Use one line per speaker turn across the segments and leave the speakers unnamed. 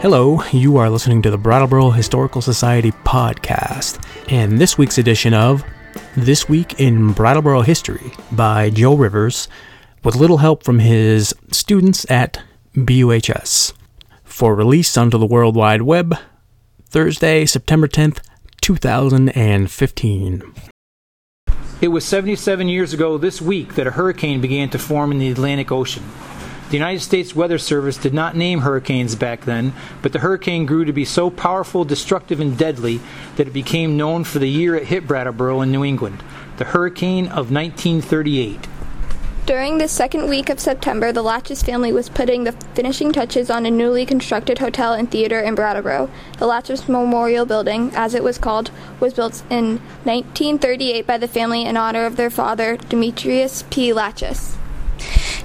Hello, you are listening to the Brattleboro Historical Society podcast, and this week's edition of This Week in Brattleboro History by Joe Rivers, with little help from his students at BUHS. For release onto the World Wide Web, Thursday, September 10th, 2015.
It was 77 years ago this week that a hurricane began to form in the Atlantic Ocean. The United States Weather Service did not name hurricanes back then, but the hurricane grew to be so powerful, destructive, and deadly that it became known for the year it hit Brattleboro in New England the Hurricane of 1938.
During the second week of September, the Latchis family was putting the finishing touches on a newly constructed hotel and theater in Brattleboro. The Latchis Memorial Building, as it was called, was built in 1938 by the family in honor of their father, Demetrius P. Latchis.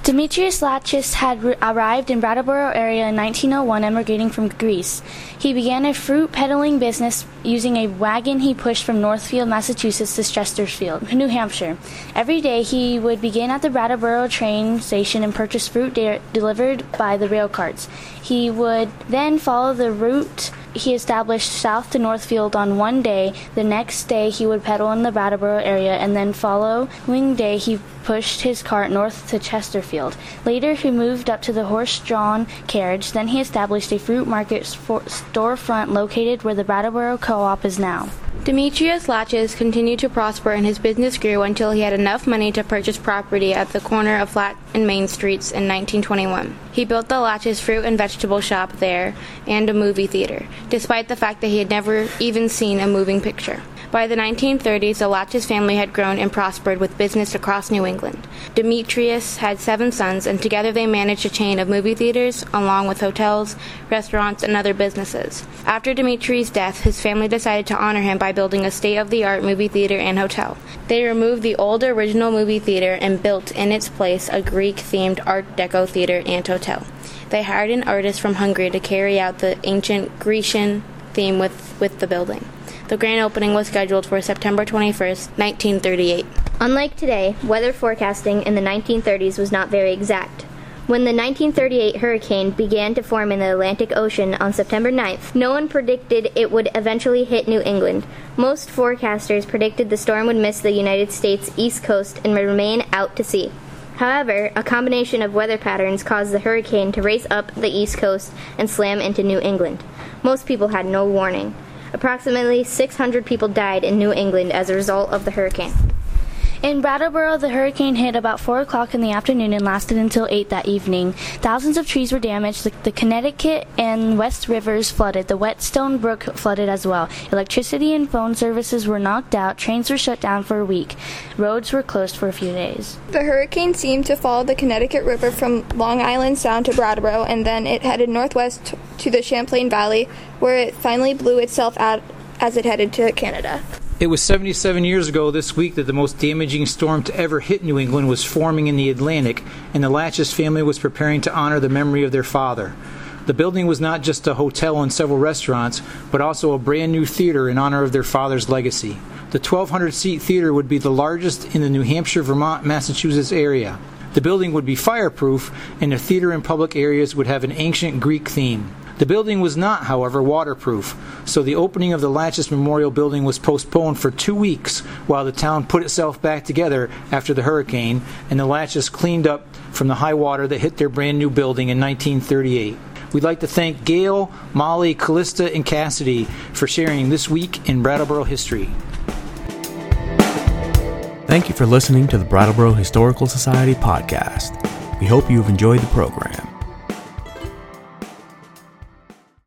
Demetrius Latchis had arrived in Brattleboro area in 1901 emigrating from Greece. He began a fruit peddling business using a wagon he pushed from Northfield, Massachusetts to Chesterfield, New Hampshire. Every day he would begin at the Brattleboro train station and purchase fruit de- delivered by the rail carts. He would then follow the route he established south to Northfield on one day. The next day he would pedal in the Brattleboro area, and then following day he pushed his cart north to Chesterfield. Later he moved up to the horse-drawn carriage. Then he established a fruit market storefront located where the Brattleboro Co-op is now.
Demetrius Latchis continued to prosper and his business grew until he had enough money to purchase property at the corner of Flat and Main Streets in 1921. He built the Latchis fruit and vegetable shop there and a movie theater, despite the fact that he had never even seen a moving picture. By the 1930s, the Latchis family had grown and prospered with business across New England. Demetrius had seven sons, and together they managed a chain of movie theaters, along with hotels, restaurants, and other businesses. After Demetrius' death, his family decided to honor him by building a state of the art movie theater and hotel. They removed the old original movie theater and built in its place a Greek themed Art Deco theater and hotel. They hired an artist from Hungary to carry out the ancient Grecian theme with, with the building. The grand opening was scheduled for September 21st, 1938.
Unlike today, weather forecasting in the 1930s was not very exact. When the 1938 hurricane began to form in the Atlantic Ocean on September 9th, no one predicted it would eventually hit New England. Most forecasters predicted the storm would miss the United States east coast and would remain out to sea. However, a combination of weather patterns caused the hurricane to race up the east coast and slam into New England. Most people had no warning. Approximately 600 people died in New England as a result of the hurricane.
In Brattleboro, the hurricane hit about 4 o'clock in the afternoon and lasted until 8 that evening. Thousands of trees were damaged. The, the Connecticut and West Rivers flooded. The Whetstone Brook flooded as well. Electricity and phone services were knocked out. Trains were shut down for a week. Roads were closed for a few days.
The hurricane seemed to follow the Connecticut River from Long Island Sound to Brattleboro, and then it headed northwest to the Champlain Valley, where it finally blew itself out as it headed to Canada.
It was 77 years ago this week that the most damaging storm to ever hit New England was forming in the Atlantic, and the Latchis family was preparing to honor the memory of their father. The building was not just a hotel and several restaurants, but also a brand new theater in honor of their father's legacy. The 1,200 seat theater would be the largest in the New Hampshire, Vermont, Massachusetts area. The building would be fireproof, and the theater and public areas would have an ancient Greek theme. The building was not, however, waterproof, so the opening of the Latchis Memorial Building was postponed for two weeks while the town put itself back together after the hurricane and the Latchis cleaned up from the high water that hit their brand new building in 1938. We'd like to thank Gail, Molly, Callista, and Cassidy for sharing this week in Brattleboro history.
Thank you for listening to the Brattleboro Historical Society podcast. We hope you've enjoyed the program.